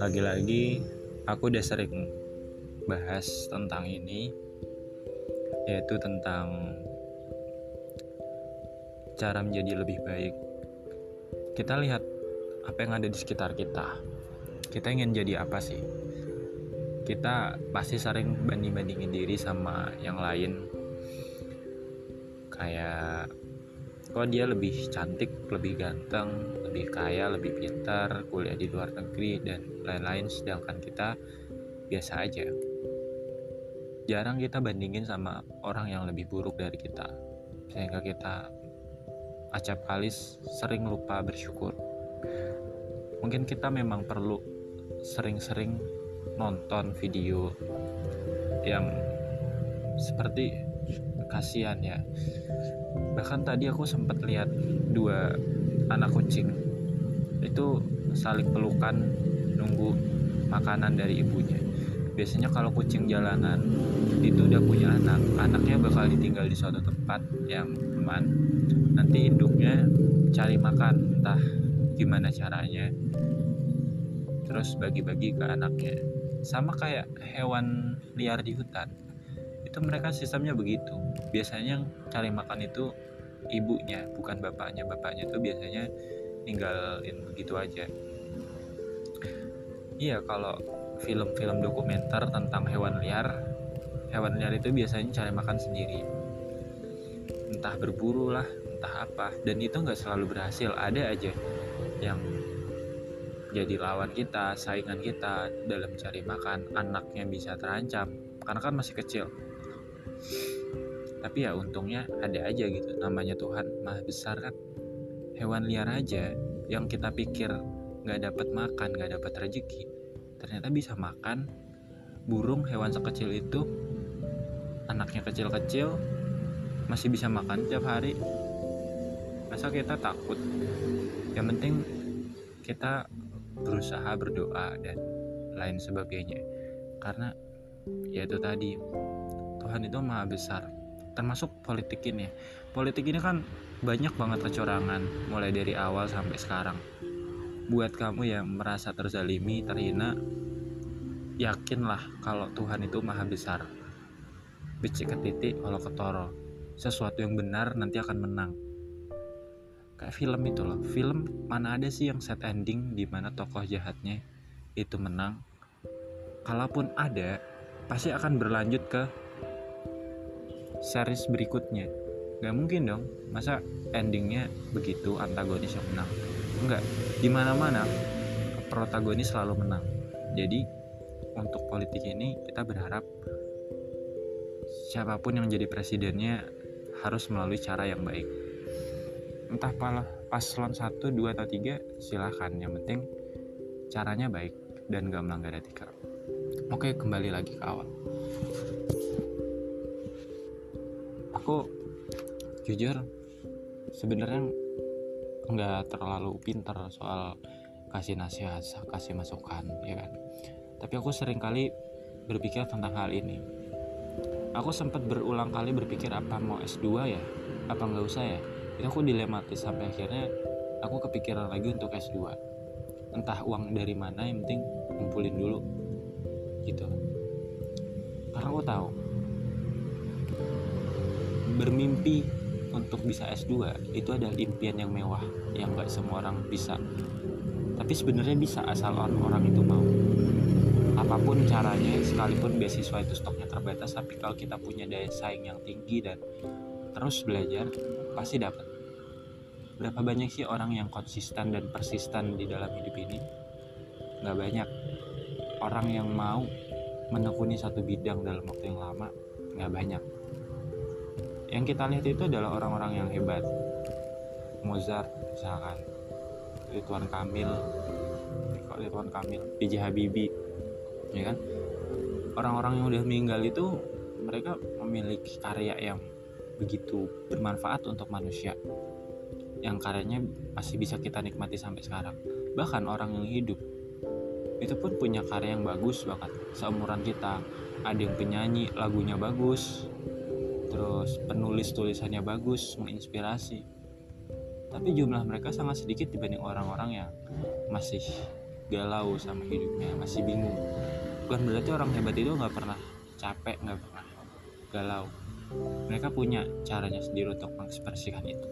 Lagi-lagi aku udah sering bahas tentang ini yaitu tentang cara menjadi lebih baik. Kita lihat apa yang ada di sekitar kita. Kita ingin jadi apa sih? Kita pasti sering banding-bandingin diri sama yang lain. Kayak kok dia lebih cantik, lebih ganteng, lebih kaya, lebih pintar, kuliah di luar negeri, dan lain-lain, sedangkan kita biasa aja. Jarang kita bandingin sama orang yang lebih buruk dari kita, sehingga kita acap kalis sering lupa bersyukur. Mungkin kita memang perlu sering-sering nonton video yang seperti kasihan ya. Bahkan tadi aku sempat lihat dua anak kucing. Itu saling pelukan nunggu makanan dari ibunya. Biasanya kalau kucing jalanan itu udah punya anak. Anaknya bakal ditinggal di suatu tempat yang aman. Nanti induknya cari makan entah gimana caranya. Terus bagi-bagi ke anaknya. Sama kayak hewan liar di hutan itu mereka sistemnya begitu. Biasanya yang cari makan itu ibunya bukan bapaknya. Bapaknya tuh biasanya ninggalin begitu aja. Iya kalau film-film dokumenter tentang hewan liar hewan liar itu biasanya cari makan sendiri. Entah berburu lah entah apa. Dan itu nggak selalu berhasil. Ada aja yang jadi lawan kita saingan kita dalam cari makan anaknya bisa terancam. Karena kan masih kecil tapi ya untungnya ada aja gitu namanya Tuhan maha besar kan. Hewan liar aja yang kita pikir nggak dapat makan nggak dapat rezeki ternyata bisa makan burung hewan sekecil itu. Anaknya kecil-kecil masih bisa makan tiap hari. Masa kita takut? Yang penting kita berusaha berdoa dan lain sebagainya. Karena ya itu tadi Tuhan itu maha besar. Termasuk politik ini. Politik ini kan banyak banget kecurangan mulai dari awal sampai sekarang. Buat kamu yang merasa terzalimi terhina yakinlah kalau Tuhan itu maha besar. Becik ke titik kalau ketoro sesuatu yang benar nanti akan menang. Kayak film itu loh. Film mana ada sih yang set ending di mana tokoh jahatnya itu menang? Kalaupun ada pasti akan berlanjut ke series berikutnya. Nggak mungkin dong. Masa endingnya begitu antagonis yang menang? Enggak di mana protagonis selalu menang. Jadi untuk politik ini kita berharap siapa pun yang jadi presidennya harus melalui cara yang baik. Entah pas paslon 1, 2, atau 3 silahkan. Yang penting caranya baik dan gak melanggar etika. Oke kembali lagi ke awal aku jujur sebenarnya nggak terlalu pintar soal kasih nasihat kasih masukan ya kan? Tapi aku sering kali berpikir tentang hal ini. Aku sempat berulang kali berpikir apa mau S2 ya apa nggak usah ya? Itu aku dilematis sampai akhirnya aku kepikiran lagi untuk S2 entah uang dari mana yang penting kumpulin dulu gitu. Karena aku tahu bermimpi untuk bisa S2 itu adalah impian yang mewah yang gak semua orang bisa. Tapi sebenarnya bisa asal orang-orang itu mau. Apa pun caranya sekalipun beasiswa itu stoknya terbatas tapi kalau kita punya daya saing yang tinggi dan terus belajar pasti dapat. Berapa banyak sih orang yang konsisten dan persisten di dalam hidup ini? Nggak banyak. Orang yang mau menekuni satu bidang dalam waktu yang lama nggak banyak yang kita lihat itu adalah orang-orang yang hebat. Mozart misalkan. Ridwan Kamil. Ridwan Kamil B.J. Habibie ya kan? Orang-orang yang udah meninggal itu mereka memiliki karya yang begitu bermanfaat untuk manusia. Yang karyanya masih bisa kita nikmati sampai sekarang. Bahkan orang yang hidup itu pun punya karya yang bagus banget seumuran kita. Ada yang penyanyi lagunya bagus terus penulis tulisannya bagus menginspirasi. Tapi jumlah mereka sangat sedikit dibanding orang-orang yang masih galau sama hidupnya masih bingung. Bukan berarti orang hebat itu nggak pernah capek nggak pernah galau. Mereka punya caranya sendiri untuk mengekspresikan itu.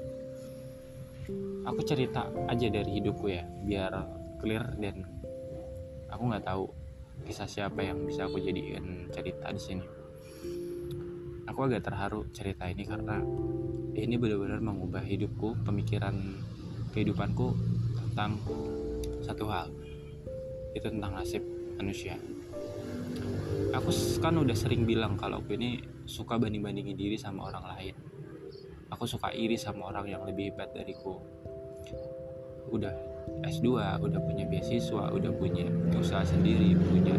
Aku cerita aja dari hidupku ya biar clear dan aku nggak tahu kisah siapa yang bisa aku jadikan cerita di sini aku agak terharu cerita ini karena ini benar-benar mengubah hidupku pemikiran kehidupanku tentang satu hal. Itu tentang nasib manusia. Aku kan udah sering bilang kalau aku ini suka banding-bandingin diri sama orang lain. Aku suka iri sama orang yang lebih hebat dariku. Udah S2 udah punya beasiswa udah punya usaha sendiri punya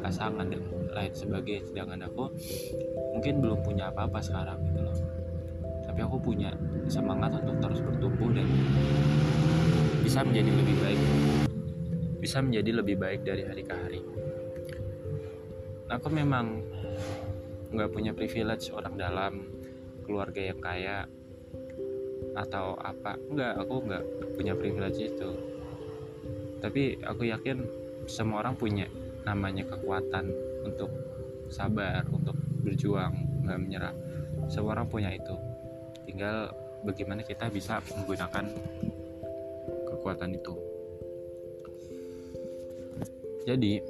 pasangan dan lain sebagainya. Sedangkan aku mungkin belum punya apa-apa sekarang gitu loh. Tapi aku punya semangat untuk terus bertumbuh dan bisa menjadi lebih baik. Bisa menjadi lebih baik dari hari ke hari. Aku memang nggak punya privilege orang dalam keluarga yang kaya atau apa. Nggak aku nggak punya privilege itu. Tapi aku yakin semua orang punya namanya kekuatan untuk sabar untuk berjuang nggak menyerah. Semua orang punya itu. Tinggal bagaimana kita bisa menggunakan kekuatan itu. Jadi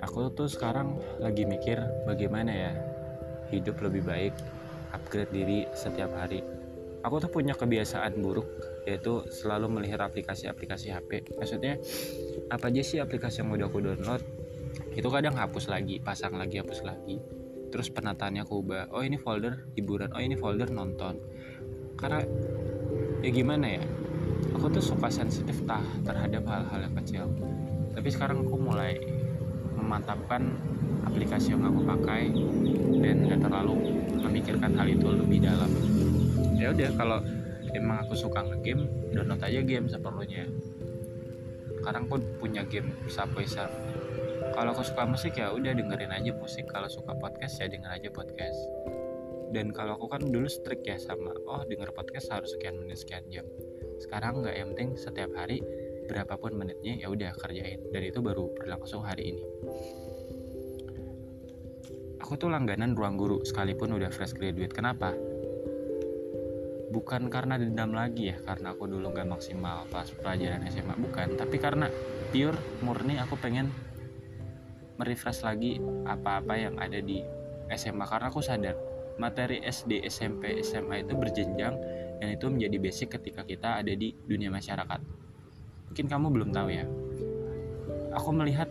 aku tuh sekarang lagi mikir bagaimana ya hidup lebih baik upgrade diri setiap hari. Aku tuh punya kebiasaan buruk yaitu selalu melihat aplikasi-aplikasi HP maksudnya apa aja sih aplikasi yang udah aku download itu kadang hapus lagi pasang lagi hapus lagi. Terus penataannya aku ubah oh ini folder hiburan oh ini folder nonton. Karena ya gimana ya aku tuh suka sensitif tah terhadap hal-hal yang kecil. Tapi sekarang aku mulai memantapkan aplikasi yang aku pakai dan gak terlalu memikirkan hal itu lebih dalam. Ya udah kalau emang aku suka ngegame download aja game seperlunya. Sekarang aku punya game Subway Surf kalau aku suka musik ya udah dengerin aja musik. Kalau suka podcast ya denger aja podcast. Dan kalau aku kan dulu strict ya sama oh denger podcast harus sekian menit sekian jam. Sekarang nggak yang penting setiap hari berapapun menitnya ya udah kerjain. Dan itu baru berlangsung hari ini. Aku tuh langganan ruang guru sekalipun udah fresh graduate. Kenapa? Bukan karena dendam lagi ya karena aku dulu gak maksimal pas pelajaran SMA bukan tapi karena pure murni aku pengen merefresh lagi apa-apa yang ada di SMA karena aku sadar materi SD, SMP, SMA itu berjenjang dan itu menjadi basic ketika kita ada di dunia masyarakat. Mungkin kamu belum tahu ya. Aku melihat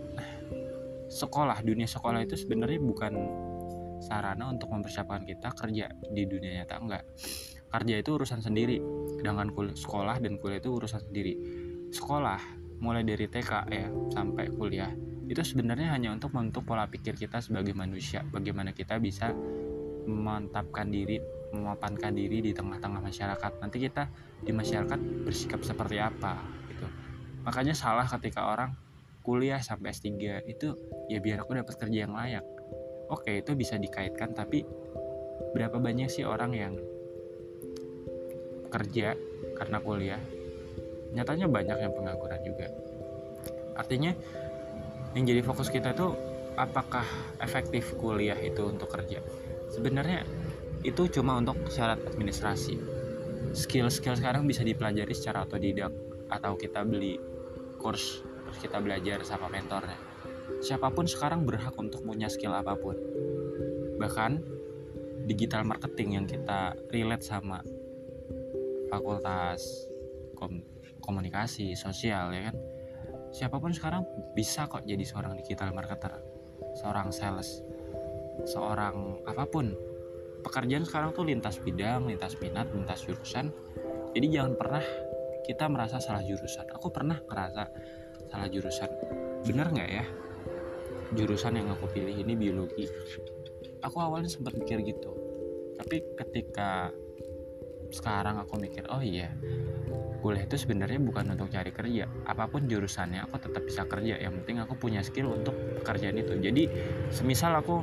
sekolah dunia sekolah itu sebenarnya bukan sarana untuk mempersiapkan kita kerja di dunia nyata enggak. Kerja itu urusan sendiri sedangkan kuliah, sekolah dan kuliah itu urusan sendiri. Sekolah mulai dari TK ya sampai kuliah itu sebenarnya hanya untuk membentuk pola pikir kita sebagai manusia. Bagaimana kita bisa memantapkan diri memapankan diri di tengah-tengah masyarakat. Nanti kita di masyarakat bersikap seperti apa makanya salah ketika orang kuliah sampai S3 itu ya biar aku dapat kerja yang layak. Oke itu bisa dikaitkan tapi berapa banyak sih orang yang kerja karena kuliah nyatanya banyak yang pengangguran juga. Artinya yang jadi fokus kita itu apakah efektif kuliah itu untuk kerja? Sebenarnya itu cuma untuk syarat administrasi. Skill-skill sekarang bisa dipelajari secara otodidak atau kita beli kurs terus kita belajar sama mentornya. Siapa pun sekarang berhak untuk punya skill apa pun. Bahkan digital marketing yang kita relate sama fakultas komunikasi sosial ya kan? Siapa pun sekarang bisa kok jadi seorang digital marketer seorang sales seorang apa pun. Pekerjaan sekarang tuh lintas bidang lintas minat lintas jurusan. Jadi jangan pernah kita merasa salah jurusan. Aku pernah ngerasa salah jurusan. Bener nggak ya? Jurusan yang aku pilih ini biologi. Aku awalnya sempat mikir gitu. Tapi ketika sekarang aku mikir oh iya kuliah itu sebenarnya bukan untuk cari kerja. Apa pun jurusannya aku tetap bisa kerja. Yang penting aku punya skill untuk pekerjaan itu. Jadi semisal aku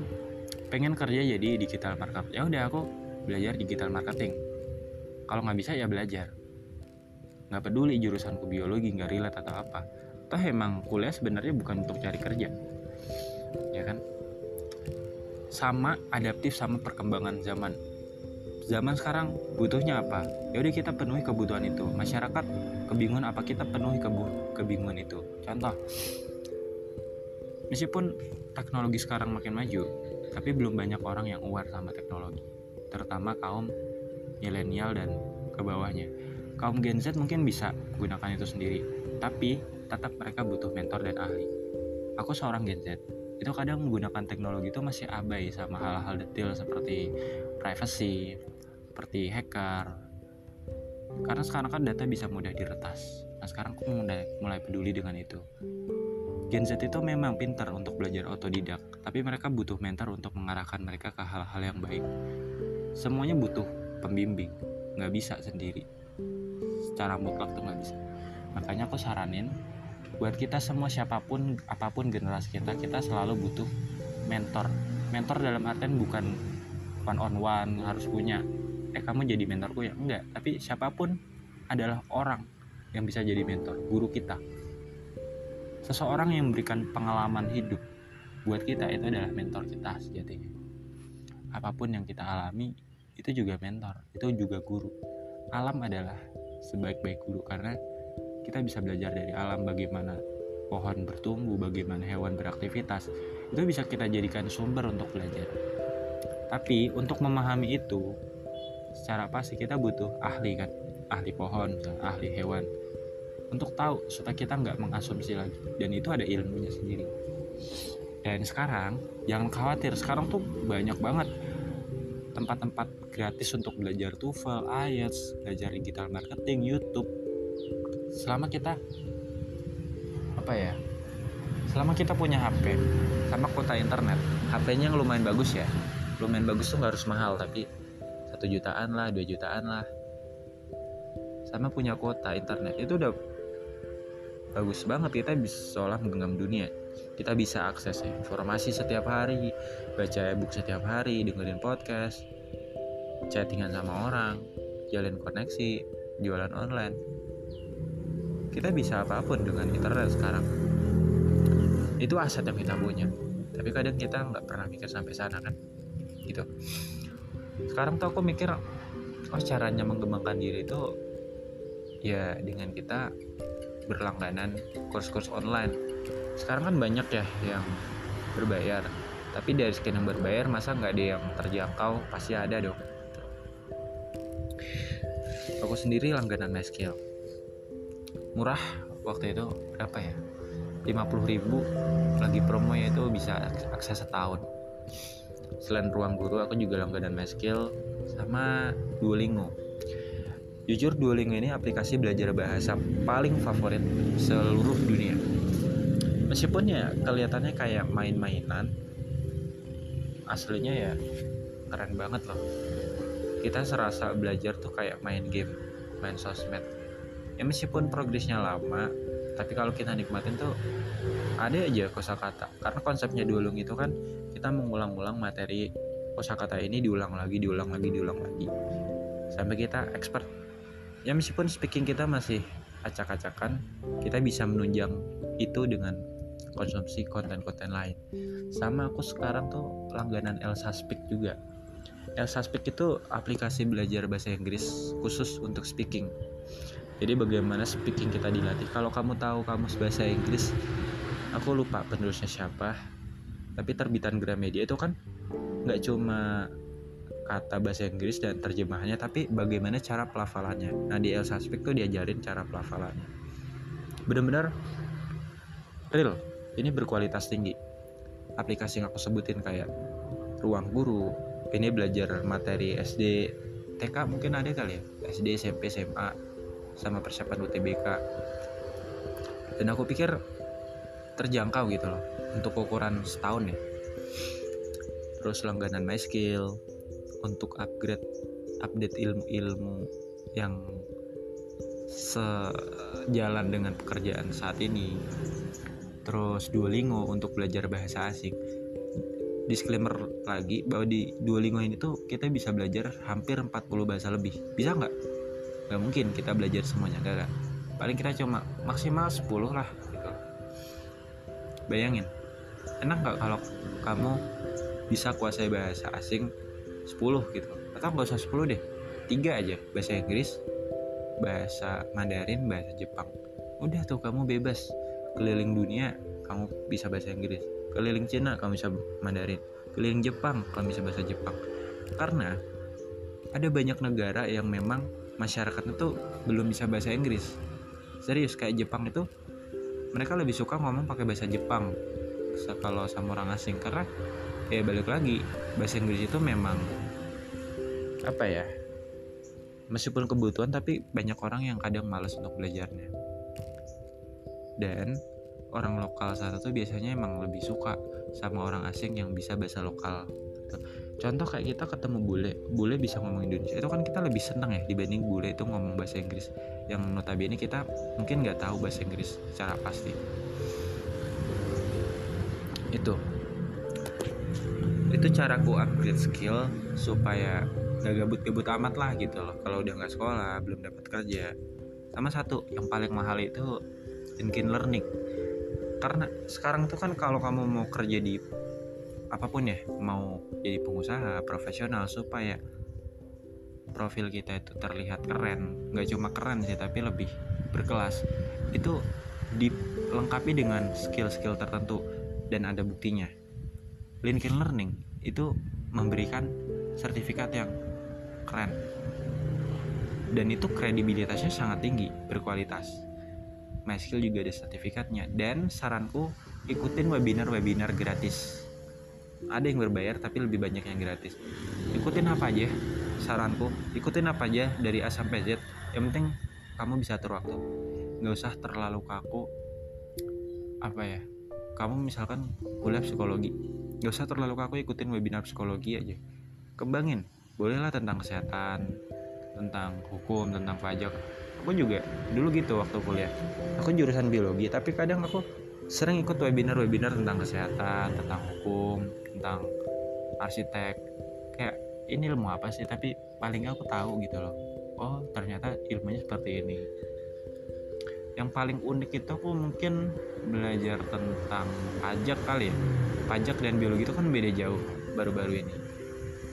pengen kerja jadi digital marketing ya udah aku belajar digital marketing. Kalau nggak bisa ya belajar. Nggak peduli jurusanku biologi nggak relate atau apa. Toh emang kuliah sebenarnya bukan untuk cari kerja. Ya kan? Sama adaptif sama perkembangan zaman zaman sekarang butuhnya apa? Ya udah kita penuhi kebutuhan itu. Masyarakat kebingungan apa? Kita penuhi kebu kebingungan itu. Contoh meskipun teknologi sekarang makin maju tapi belum banyak orang yang aware sama teknologi. Terutama kaum milenial dan ke bawahnya. Kaum Gen Z mungkin bisa gunakan itu sendiri tapi tetap mereka butuh mentor dan ahli. Aku seorang Gen Z itu kadang menggunakan teknologi itu masih abai sama hal-hal detail seperti privacy, seperti hacker. Karena sekarang kan data bisa mudah diretas. Nah sekarang aku mulai, mulai peduli dengan itu. Gen Z itu memang pintar untuk belajar otodidak tapi mereka butuh mentor untuk mengarahkan mereka ke hal-hal yang baik. Semuanya butuh pembimbing nggak bisa sendiri. Secara mutlak tuh nggak bisa. Makanya aku saranin buat kita semua siapa pun apa pun generasi kita kita selalu butuh mentor. Mentor dalam artian bukan one on one harus punya eh kamu jadi mentorku ya? Enggak tapi siapa pun adalah orang yang bisa jadi mentor guru kita. Seseorang yang memberikan pengalaman hidup buat kita itu adalah mentor kita sejatinya apa pun yang kita alami itu juga mentor itu juga guru. Alam adalah sebaik-baik guru karena kita bisa belajar dari alam bagaimana pohon bertumbuh bagaimana hewan beraktivitas. Itu bisa kita jadikan sumber untuk belajar. Tapi untuk memahami itu secara pasti kita butuh ahli kan ahli pohon ahli hewan untuk tahu supaya kita nggak mengasumsi lagi dan itu ada ilmunya sendiri dan sekarang jangan khawatir sekarang tuh banyak banget tempat-tempat gratis untuk belajar TOEFL, IELTS, belajar digital marketing, YouTube. Selama kita apa ya? Selama kita punya HP sama kuota internet, HP-nya lumayan bagus ya. Lumayan bagus tuh nggak harus mahal tapi satu jutaan lah dua jutaan lah. Sama punya kuota internet. Itu udah bagus banget. Kita bisa seolah menggenggam dunia. Kita bisa akses informasi setiap hari baca e-book setiap hari dengerin podcast chattingan sama orang jalin koneksi jualan online. Kita bisa apa pun dengan internet sekarang. Itu aset yang kita punya. Tapi kadang kita nggak pernah mikir sampai sana kan? Gitu sekarang tuh aku mikir oh caranya mengembangkan diri itu ya dengan kita berlangganan kurs-kurs online. Sekarang kan banyak ya yang berbayar tapi dari sekian yang berbayar masa nggak ada yang terjangkau? Pasti ada dong. Aku sendiri langganan MySkill murah waktu itu berapa ya? 50 ribu. Lagi promo ya itu bisa akses setahun selain ruang guru aku juga langganan MySkill sama Duolingo. Jujur Duolingo ini aplikasi belajar bahasa paling favorit seluruh dunia. Meskipun ya kelihatannya kayak main-mainan aslinya ya keren banget loh. Kita serasa belajar tuh kayak main game main sosmed. Ya meskipun progresnya lama tapi kalau kita nikmatin tuh ada aja kosakata. Karena konsepnya Duolingo itu kan kita mengulang-ulang materi kosakata ini diulang lagi diulang lagi diulang lagi. Sampai kita expert. Ya meskipun speaking kita masih acak-acakan kita bisa menunjang itu dengan konsumsi konten-konten lain. Sama aku sekarang tuh langganan Elsa Speak juga. Elsa Speak itu aplikasi belajar bahasa Inggris khusus untuk speaking. Jadi bagaimana speaking kita dilatih? Kalau kamu tahu kamu bahasa Inggris aku lupa penulisnya siapa tapi terbitan Gramedia itu kan nggak cuma kata bahasa Inggris dan terjemahannya tapi bagaimana cara pelafalannya. Nah di Elsa Speak tuh diajarin cara pelafalannya. Benar-benar real. Ini berkualitas tinggi. Aplikasi yang aku sebutin kayak ruang guru ini belajar materi SD TK mungkin ada kali ya. SD SMP SMA sama persiapan UTBK dan aku pikir terjangkau gitu loh untuk ukuran setahun ya. Terus langganan my skill untuk upgrade update ilmu-ilmu yang sejalan dengan pekerjaan saat ini. Terus Duolingo untuk belajar bahasa asing. Disclaimer lagi bahwa di Duolingo ini tuh kita bisa belajar hampir 40 bahasa lebih. Bisa nggak? Nggak mungkin kita belajar semuanya gak, gak paling kita cuma maksimal 10 lah bayangin. Enak gak kalau kamu bisa kuasai bahasa asing 10 gitu? Atau nggak usah 10 deh tiga aja. Bahasa Inggris bahasa Mandarin bahasa Jepang. Udah tuh kamu bebas. Keliling dunia kamu bisa bahasa Inggris. Keliling Cina kamu bisa Mandarin. Keliling Jepang kamu bisa bahasa Jepang. Karena ada banyak negara yang memang masyarakatnya tuh belum bisa bahasa Inggris. Serius kayak Jepang itu mereka lebih suka ngomong pakai bahasa Jepang. Kalau sama orang asing karena ya balik lagi bahasa Inggris itu memang apa ya meskipun kebutuhan tapi banyak orang yang kadang males untuk belajarnya. Dan orang lokal saat itu biasanya emang lebih suka sama orang asing yang bisa bahasa lokal. Contoh kayak kita ketemu bule bule bisa ngomong Indonesia. Itu kan kita lebih senang ya dibanding bule itu ngomong bahasa Inggris yang notabene kita mungkin nggak tahu bahasa Inggris secara pasti. Itu. Itu caraku upgrade skill supaya gak gabut-gabut amat lah gitu loh. Kalau udah nggak sekolah belum dapat kerja. Sama satu yang paling mahal itu LinkedIn Learning. Karena sekarang tuh kan kalau kamu mau kerja di apa pun ya mau jadi pengusaha profesional supaya profil kita itu terlihat keren. Nggak cuma keren sih tapi lebih berkelas. Itu dilengkapi dengan skill-skill tertentu dan ada buktinya. LinkedIn Learning itu memberikan sertifikat yang keren. Dan itu kredibilitasnya sangat tinggi berkualitas. MySkill juga ada sertifikatnya. Dan saranku ikutin webinar-webinar gratis. Ada yang berbayar tapi lebih banyak yang gratis. Ikutin apa aja saranku ikutin apa aja dari A sampai Z. Yang penting kamu bisa atur waktu. Nggak usah terlalu kaku apa ya kamu misalkan kuliah psikologi. Nggak usah terlalu kaku ikutin webinar psikologi aja. Kembangin bolehlah tentang kesehatan tentang hukum tentang pajak. Aku juga dulu gitu waktu kuliah. Aku jurusan biologi tapi kadang aku sering ikut webinar-webinar tentang kesehatan tentang hukum tentang arsitek ini ilmu apa sih? Tapi paling aku tahu gitu loh. Oh ternyata ilmunya seperti ini. Yang paling unik itu aku mungkin belajar tentang pajak kali ya. Pajak dan biologi itu kan beda jauh baru-baru ini.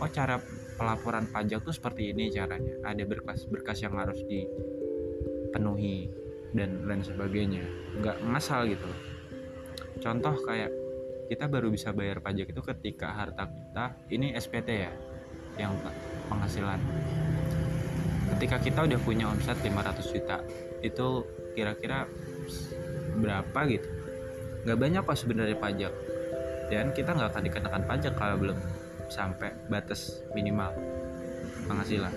Oh cara pelaporan pajak tuh seperti ini caranya. Ada berkas-berkas yang harus dipenuhi dan lain sebagainya. Nggak ngasal gitu contoh kayak kita baru bisa bayar pajak itu ketika harta kita ini SPT ya yang penghasilan. Ketika kita udah punya omset 500 juta itu kira-kira berapa gitu? Nggak banyak kok sebenarnya pajak. Dan kita nggak akan dikenakan pajak kalau belum sampai batas minimal penghasilan.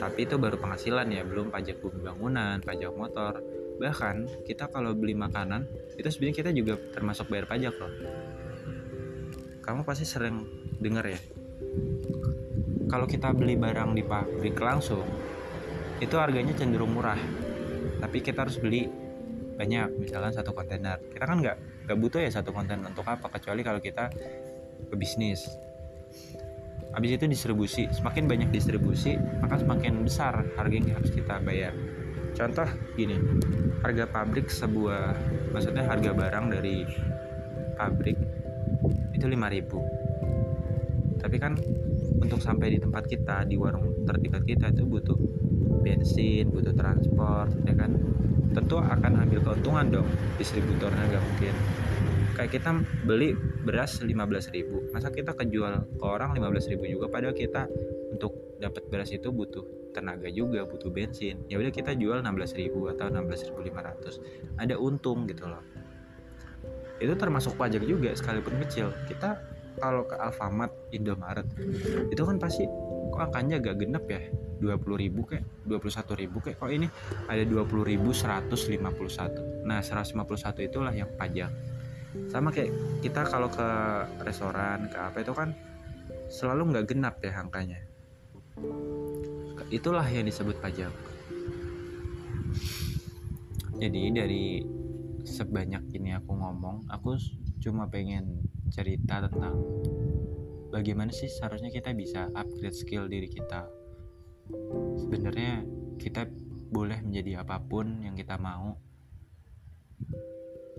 Tapi itu baru penghasilan ya belum pajak bumi bangunan pajak motor. Bahkan kita kalau beli makanan itu sebenarnya kita juga termasuk bayar pajak loh. Kamu pasti sering dengar ya kalau kita beli barang di pabrik langsung itu harganya cenderung murah. Tapi kita harus beli banyak misalkan satu kontainer. Kita kan nggak nggak butuh ya satu kontainer untuk apa kecuali kalau kita ke bisnis. Habis itu distribusi. Semakin banyak distribusi maka semakin besar harga yang harus kita bayar. Contoh gini harga pabrik sebuah maksudnya harga barang dari pabrik itu 5000 tapi kan untuk sampai di tempat kita di warung terdekat kita itu butuh bensin butuh transport ya kan? Tentu akan ambil keuntungan dong distributornya gak mungkin. Kayak kita beli beras 15.000 masa kita kejual ke orang 15.000 juga? Padahal kita untuk dapat beras itu butuh tenaga juga butuh bensin. Ya udah kita jual 16.000 atau 16.500 ada untung gitu loh. Itu termasuk pajak juga sekalipun kecil. Kita kalau ke Alfamart Indomaret itu kan pasti kok angkanya agak genep ya 20 ribu kayak 21 ribu kayak kok ini ada 20 ribu 151 nah 151 itulah yang pajak. Sama kayak kita kalau ke restoran ke apa itu kan selalu nggak genap ya angkanya. Itulah yang disebut pajak. Jadi dari sebanyak ini aku ngomong aku cuma pengen cerita tentang bagaimana sih seharusnya kita bisa upgrade skill diri kita. Sebenarnya kita boleh menjadi apa pun yang kita mau.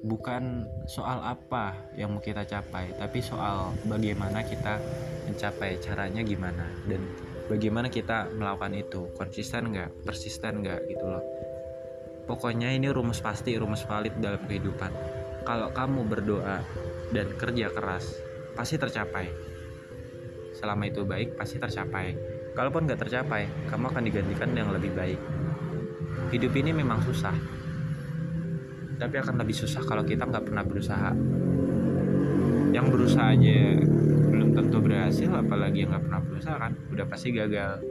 Bukan soal apa yang mau kita capai tapi soal bagaimana kita mencapai caranya gimana dan bagaimana kita melakukan itu. Konsisten nggak? Persisten nggak? Gitu loh. Pokoknya ini rumus pasti rumus valid dalam kehidupan kalau kamu berdoa dan kerja keras pasti tercapai. Selama itu baik pasti tercapai. Kalaupun nggak tercapai kamu akan digantikan yang lebih baik. Hidup ini memang susah. Tapi akan lebih susah kalau kita nggak pernah berusaha. Yang berusaha aja belum tentu berhasil apalagi yang nggak pernah berusaha kan udah pasti gagal.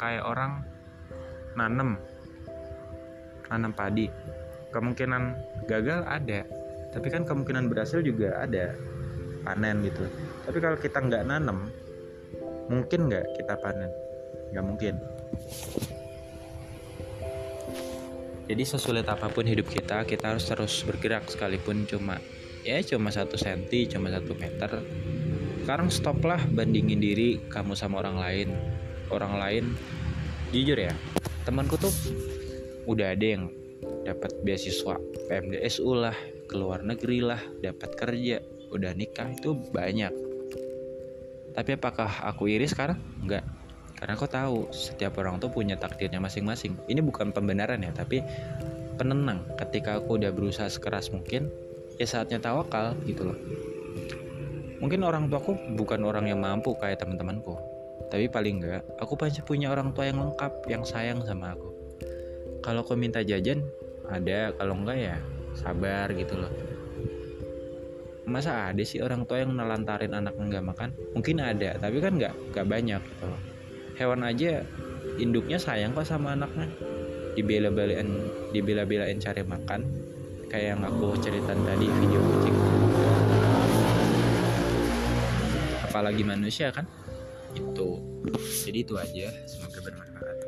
Kayak orang nanem nanam padi kemungkinan gagal ada tapi kan kemungkinan berhasil juga ada panen gitu. Tapi kalau kita nggak nanam mungkin nggak kita panen? Nggak mungkin. Jadi sesulit apa pun hidup kita kita harus terus bergerak sekalipun cuma ya cuma satu senti cuma satu meter. Sekarang stoplah bandingin diri kamu sama orang lain. Orang lain jujur ya temanku tuh udah ada yang dapat beasiswa PMDSU lah keluar negeri lah dapat kerja udah nikah itu banyak. Tapi apakah aku iri sekarang? Enggak. Karena kau tahu setiap orang tuh punya takdirnya masing-masing. Ini bukan pembenaran ya tapi penenang. Ketika aku udah berusaha sekeras mungkin ya saatnya tawakal gitu loh. Mungkin orang tuaku bukan orang yang mampu kayak teman-temanku. Tapi paling enggak aku pasti punya orang tua yang lengkap yang sayang sama aku kalau kau minta jajan ada. Kalau enggak ya sabar gitu loh. Masa ada sih orang tua yang nelantarin anak nggak makan? Mungkin ada tapi kan nggak nggak banyak gitu loh. Hewan aja induknya sayang kok sama anaknya. Dibela-belain dibela-belain cari makan. Kayak yang aku ceritain tadi video kucing. Apalagi manusia kan? Itu. Jadi itu aja semoga bermanfaat